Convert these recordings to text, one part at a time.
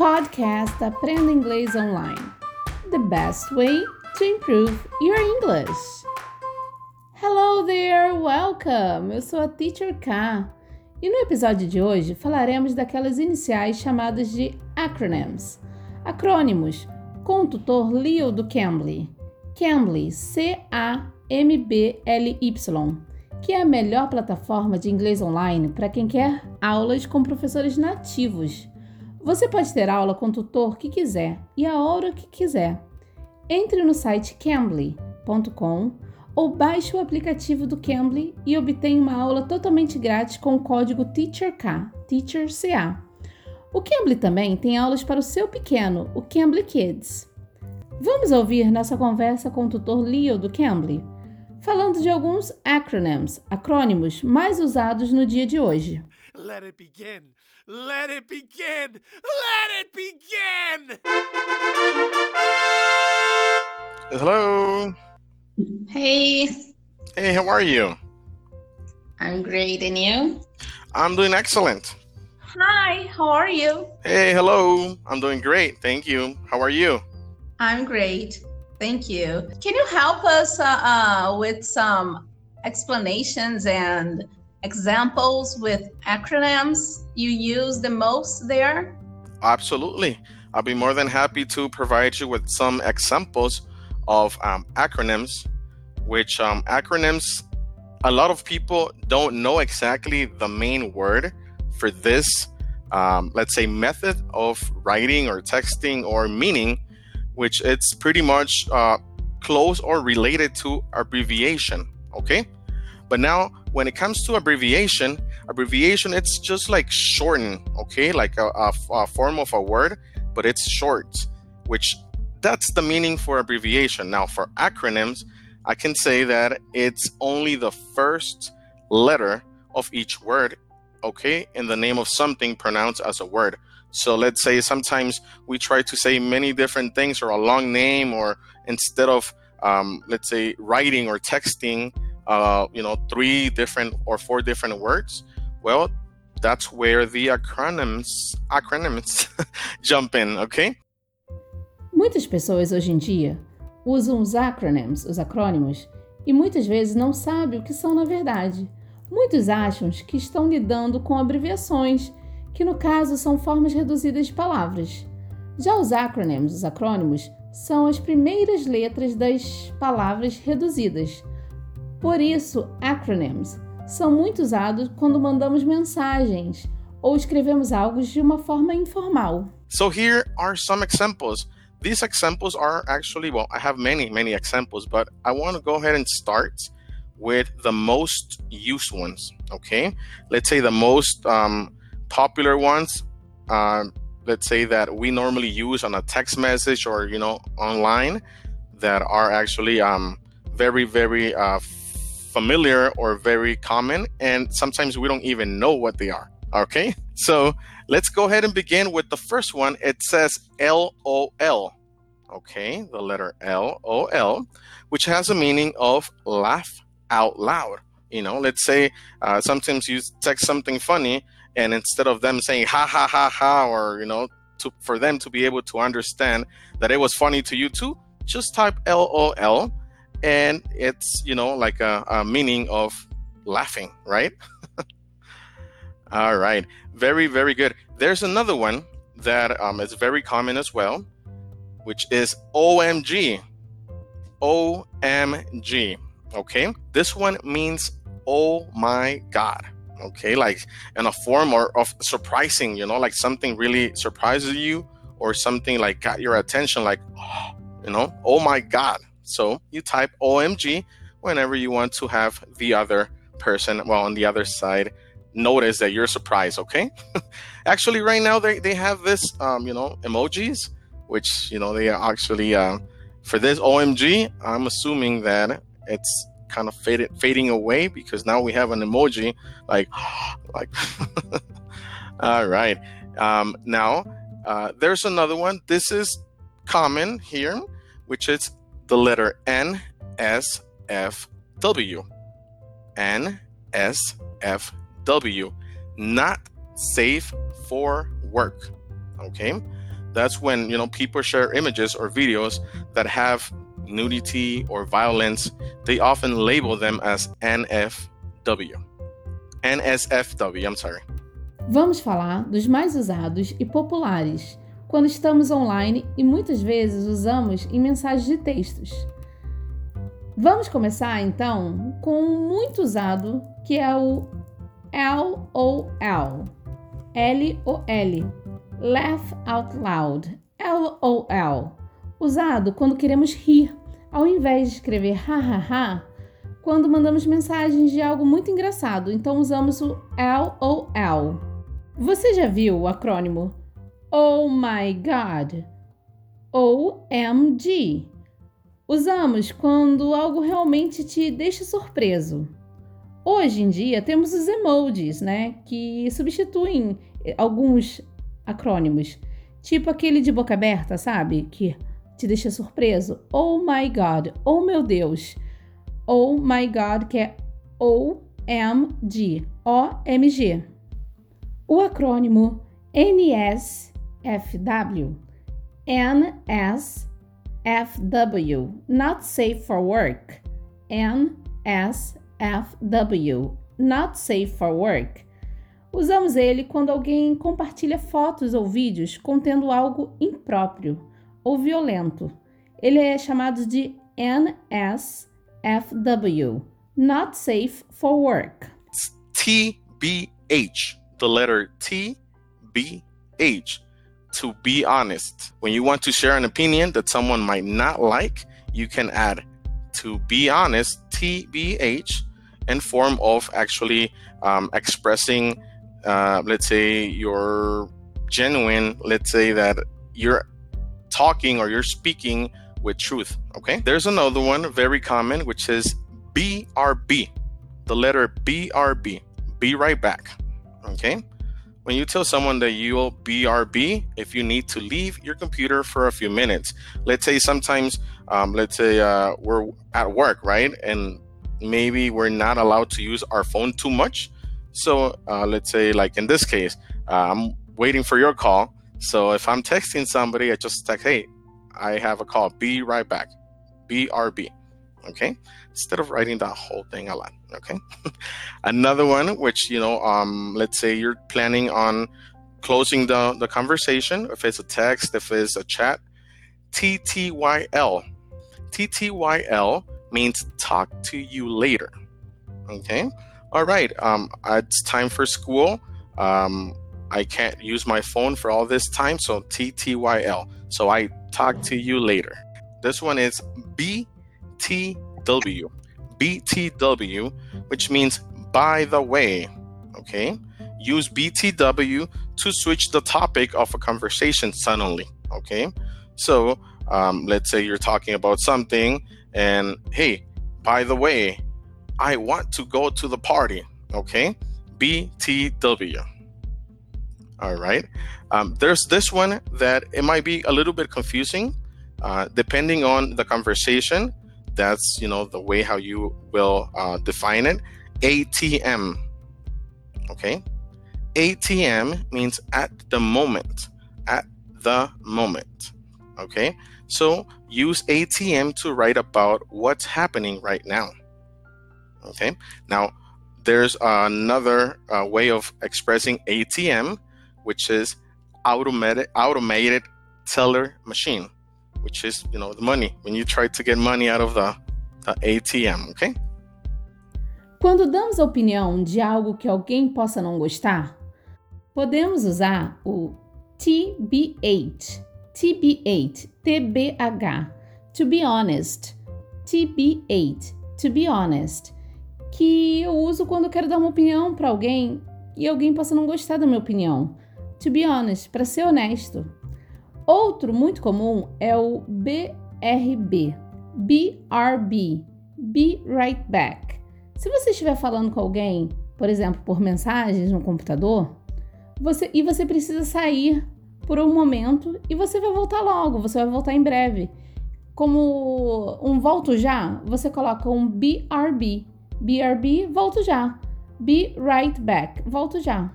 Podcast Aprenda Inglês Online. The best way to improve your English. Hello there, welcome! Eu sou a Teacher K. E no episódio de hoje falaremos daquelas iniciais chamadas de acronyms, acrônimos, com o tutor Leo do Cambly. Cambly, C-A-M-B-L-Y, que é a melhor plataforma de inglês online para quem quer aulas com professores nativos. Você pode ter aula com o tutor que quiser e a hora que quiser. Entre no site cambly.com ou baixe o aplicativo do Cambly e obtenha uma aula totalmente grátis com o código TEACHERK, TEACHERCA. O Cambly também tem aulas para o seu pequeno, o Cambly Kids. Vamos ouvir nossa conversa com o tutor Leo do Cambly, falando de alguns acronyms, acrônimos mais usados no dia de hoje. Let it begin. Let it begin. Let it begin. Hello. Hey, Hey, how are you? I'm great, and you? I'm doing excellent. Hi, how are you? Hey, hello. I'm doing great. Thank you. How are you? I'm great, thank you. Can you help us uh, uh, with some explanations and examples with acronyms you use the most there? Absolutely. I'll be more than happy to provide you with some examples of um, acronyms, which um, acronyms, a lot of people don't know exactly the main word for this, um, let's say, method of writing or texting or meaning, which it's pretty much uh, close or related to abbreviation. Okay. But now, when it comes to abbreviation, abbreviation it's just like shorten, okay, like a, a, a form of a word, but it's short, which that's the meaning for abbreviation. Now, for acronyms, I can say that it's only the first letter of each word, okay, in the name of something pronounced as a word. So let's say sometimes we try to say many different things or a long name, or instead of um, let's say writing or texting, uh, you know, three different or four different words. Well, that's where the acronyms acronyms jump in, okay? Muitas pessoas hoje em dia usam os acronyms, os acrônimos, e muitas vezes não sabem o que são na verdade. Muitos acham que estão lidando com abreviações, que no caso são formas reduzidas de palavras. Já os acronyms, os acrônimos, são as primeiras letras das palavras reduzidas. Por isso, acronyms são muito usados quando mandamos mensagens ou escrevemos algo de uma forma informal. So here are some examples. These examples are actually, well, I have many, many examples, but I want to go ahead and start with the most used ones. Okay. Let's say the most um, popular ones. Um, let's say that we normally use on a text message or, you know, online that are actually um, very, very uh, familiar or very common. And sometimes we don't even know what they are. Okay. So let's go ahead and begin with the first one. It says LOL. Okay, the letter L O L, which has a meaning of laugh out loud. You know, let's say uh, sometimes you text something funny, and instead of them saying ha ha ha ha, or you know, to, for them to be able to understand that it was funny to you too, just type L O L, and it's you know like a, a meaning of laughing, right? All right, very very good. There's another one that um, is very common as well, which is OMG. OMG. Okay, this one means oh my god. Okay, like in a form or of surprising, you know, like something really surprises you or something like got your attention, like you know, oh my god. So you type OMG whenever you want to have the other person, well, on the other side, notice that you're surprised. Okay. actually, right now they, they have this, um, you know, emojis, which, you know, they are actually, uh, for this OMG, I'm assuming that it's kind of faded, fading away because now we have an emoji like, like, all right. Um, now, uh, there's another one. This is common here, which is the letter N S F W. N S F W. Not safe for work. Okay. That's when you know people share images or videos that have nudity or violence. They often label them as NFW. NSFW, I'm sorry. Vamos falar dos mais usados e populares quando estamos online e muitas vezes usamos em mensagens de textos. Vamos começar então com um muito usado que é o LOL. L-O-L. Laugh out loud. LOL. Usado quando queremos rir, ao invés de escrever hahaha, quando mandamos mensagens de algo muito engraçado, então usamos o LOL. Você já viu o acrônimo Oh my God? OMG. Usamos quando algo realmente te deixa surpreso. Hoje em dia temos os emojis, né, que substituem alguns acrônimos, tipo aquele de boca aberta, sabe, que te deixa surpreso. Oh my God, oh meu Deus. Oh my God, que é OMG, OMG. O acrônimo NSFW, NSFW, Not Safe for Work, NSFW, Not Safe for Work. Usamos ele quando alguém compartilha fotos ou vídeos contendo algo impróprio ou violento. Ele é chamado de NSFW, Not Safe for Work. TBH, the letter T B H, to be honest. When you want to share an opinion that someone might not like, you can add to be honest, TBH, in form of actually um, expressing, uh, let's say, your genuine, let's say that you're talking or you're speaking with truth. Okay. There's another one very common, which is BRB, the letter BRB, be right back. Okay. When you tell someone that you'll BRB, if you need to leave your computer for a few minutes, let's say sometimes, um, let's say uh, we're at work, right? And maybe we're not allowed to use our phone too much. So uh, let's say, like in this case, uh, I'm waiting for your call. So if I'm texting somebody, I just text, hey, I have a call. Be right back. BRB. Okay. Instead of writing that whole thing a lot. Okay. Another one, which, you know, um, let's say you're planning on closing the, the conversation, if it's a text, if it's a chat, TTYL. TTYL means talk to you later. Okay. All right. Um, it's time for school. Um, I can't use my phone for all this time, so TTYL. So I talk to you later. This one is BTW. BTW, which means by the way. Okay. Use BTW to switch the topic of a conversation suddenly. Okay. So um, let's say you're talking about something, and hey, by the way, I want to go to the party. Okay. BTW. All right. Um, there's this one that it might be a little bit confusing, uh, depending on the conversation. That's you know the way how you will uh, define it. ATM. Okay. ATM means at the moment. At the moment. Okay. So use ATM to write about what's happening right now. Okay. Now there's another uh, way of expressing ATM which is automated automated teller machine, which is you know the money when you try to get money out of the, the ATM, okay? Quando damos a opinião de algo que alguém possa não gostar, podemos usar o TBH, TBH, TBH, to be honest, TBH, to be honest, que eu uso quando quero dar uma opinião para alguém e alguém possa não gostar da minha opinião to be honest, para ser honesto. Outro muito comum é o BRB, BRB, Be Right Back. Se você estiver falando com alguém, por exemplo, por mensagens no computador, você, e você precisa sair por um momento e você vai voltar logo, você vai voltar em breve. Como um volto já, você coloca um BRB. BRB, volto já. Be right back, volto já.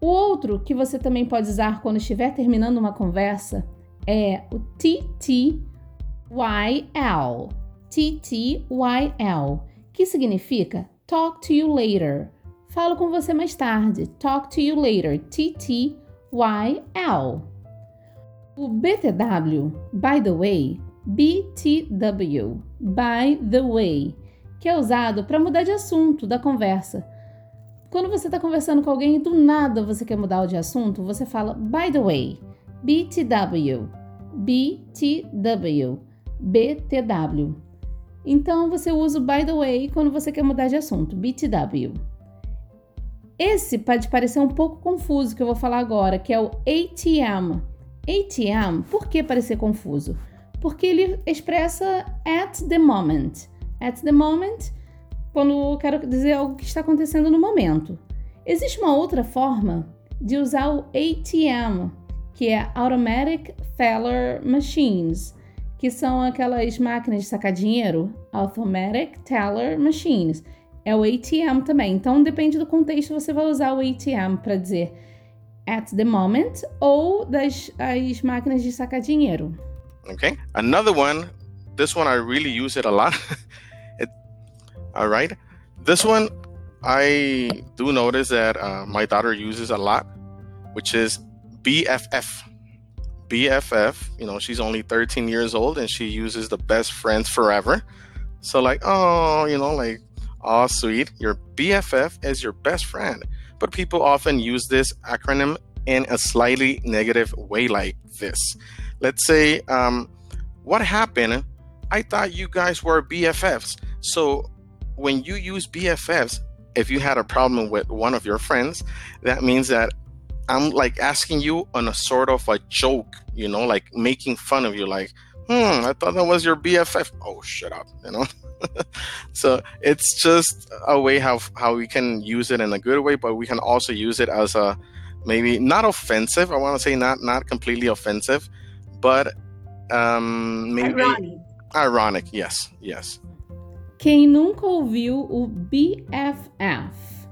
O outro que você também pode usar quando estiver terminando uma conversa é o TTYL. TTYL, que significa Talk to you later. Falo com você mais tarde. Talk to you later. TTYL. O BTW, by the way, BTW, by the way, que é usado para mudar de assunto da conversa. Quando você está conversando com alguém e do nada você quer mudar de assunto, você fala by the way, BTW, BTW, BTW. Então você usa o by the way quando você quer mudar de assunto, BTW. Esse pode parecer um pouco confuso que eu vou falar agora, que é o ATM. ATM, por que parecer confuso? Porque ele expressa at the moment. At the moment, quando eu quero dizer algo que está acontecendo no momento. Existe uma outra forma de usar o ATM, que é Automatic Teller Machines, que são aquelas máquinas de sacar dinheiro, Automatic Teller Machines é o ATM também. Então, depende do contexto, você vai usar o ATM para dizer at the moment ou das as máquinas de sacar dinheiro. Okay. Another one, this one I really use it a lot. all right. This one I do notice that uh, my daughter uses a lot, which is BFF. BFF, you know, she's only 13 years old and she uses the best friends forever. So, like, oh, you know, like Aw, sweet, your BFF is your best friend. But people often use this acronym in a slightly negative way, like this. Let's say, um, What happened? I thought you guys were BFFs. So when you use BFFs, if you had a problem with one of your friends, that means that I'm like asking you on a sort of a joke, you know, like making fun of you, like, hmm, I thought that was your BFF. Oh, shut up, you know. so it's just a way how how we can use it in a good way, but we can also use it as a maybe not offensive. I want to say not not completely offensive, but um, maybe ironic. ironic. Yes, yes. Quem nunca ouviu o BFF?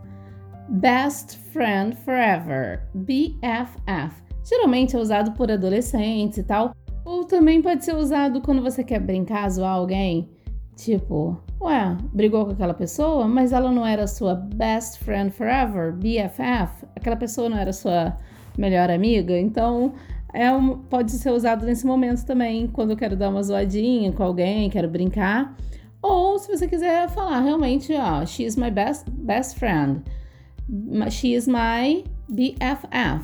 Best Friend Forever. BFF. Geralmente é usado por adolescentes e tal, ou também pode ser usado quando você quer brincar, zoar alguém. Tipo, ué, brigou com aquela pessoa, mas ela não era sua best friend forever, BFF? Aquela pessoa não era sua melhor amiga? Então, é um, pode ser usado nesse momento também, quando eu quero dar uma zoadinha com alguém, quero brincar. Ou se você quiser falar realmente, ó, she is my best, best friend. She is my BFF.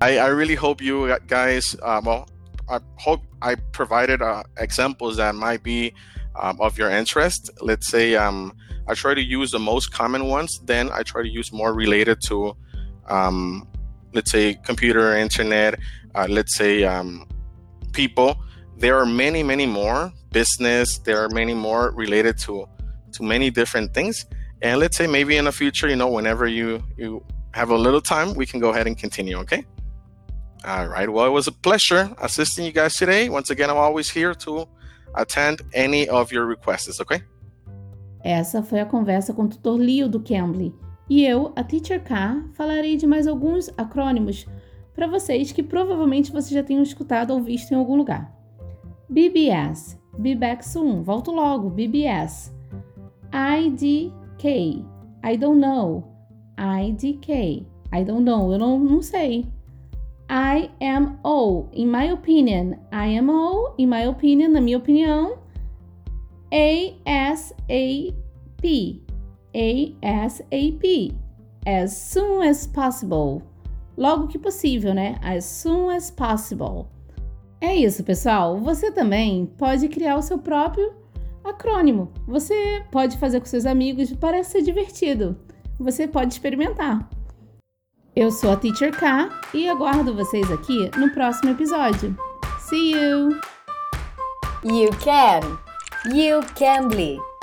I, I really hope you guys, uh, well, I hope I provided uh, examples that might be um, of your interest. Let's say um, I try to use the most common ones, then I try to use more related to, um, let's say, computer, internet, uh, let's say, um, people. There are many, many more business. There are many more related to to many different things. And let's say maybe in the future, you know, whenever you you have a little time, we can go ahead and continue. Okay. All right. Well, it was a pleasure assisting you guys today. Once again, I'm always here to attend any of your requests, ok? Essa foi a conversa com o tutor Leo do Cambly. E eu, a Teacher K, falarei de mais alguns acrônimos para vocês que provavelmente vocês já tenham escutado ou visto em algum lugar. BBS, Be Back Soon, volto logo, BBS. IDK, I don't know. IDK, I don't know, eu não, não sei. IMO, in my opinion. IMO, in my opinion, na minha opinião. ASAP, ASAP, as soon as possible. Logo que possível, né? As soon as possible. É isso, pessoal. Você também pode criar o seu próprio acrônimo. Você pode fazer com seus amigos, parece ser divertido. Você pode experimentar. Eu sou a Teacher K e aguardo vocês aqui no próximo episódio. See you! You can! You can be!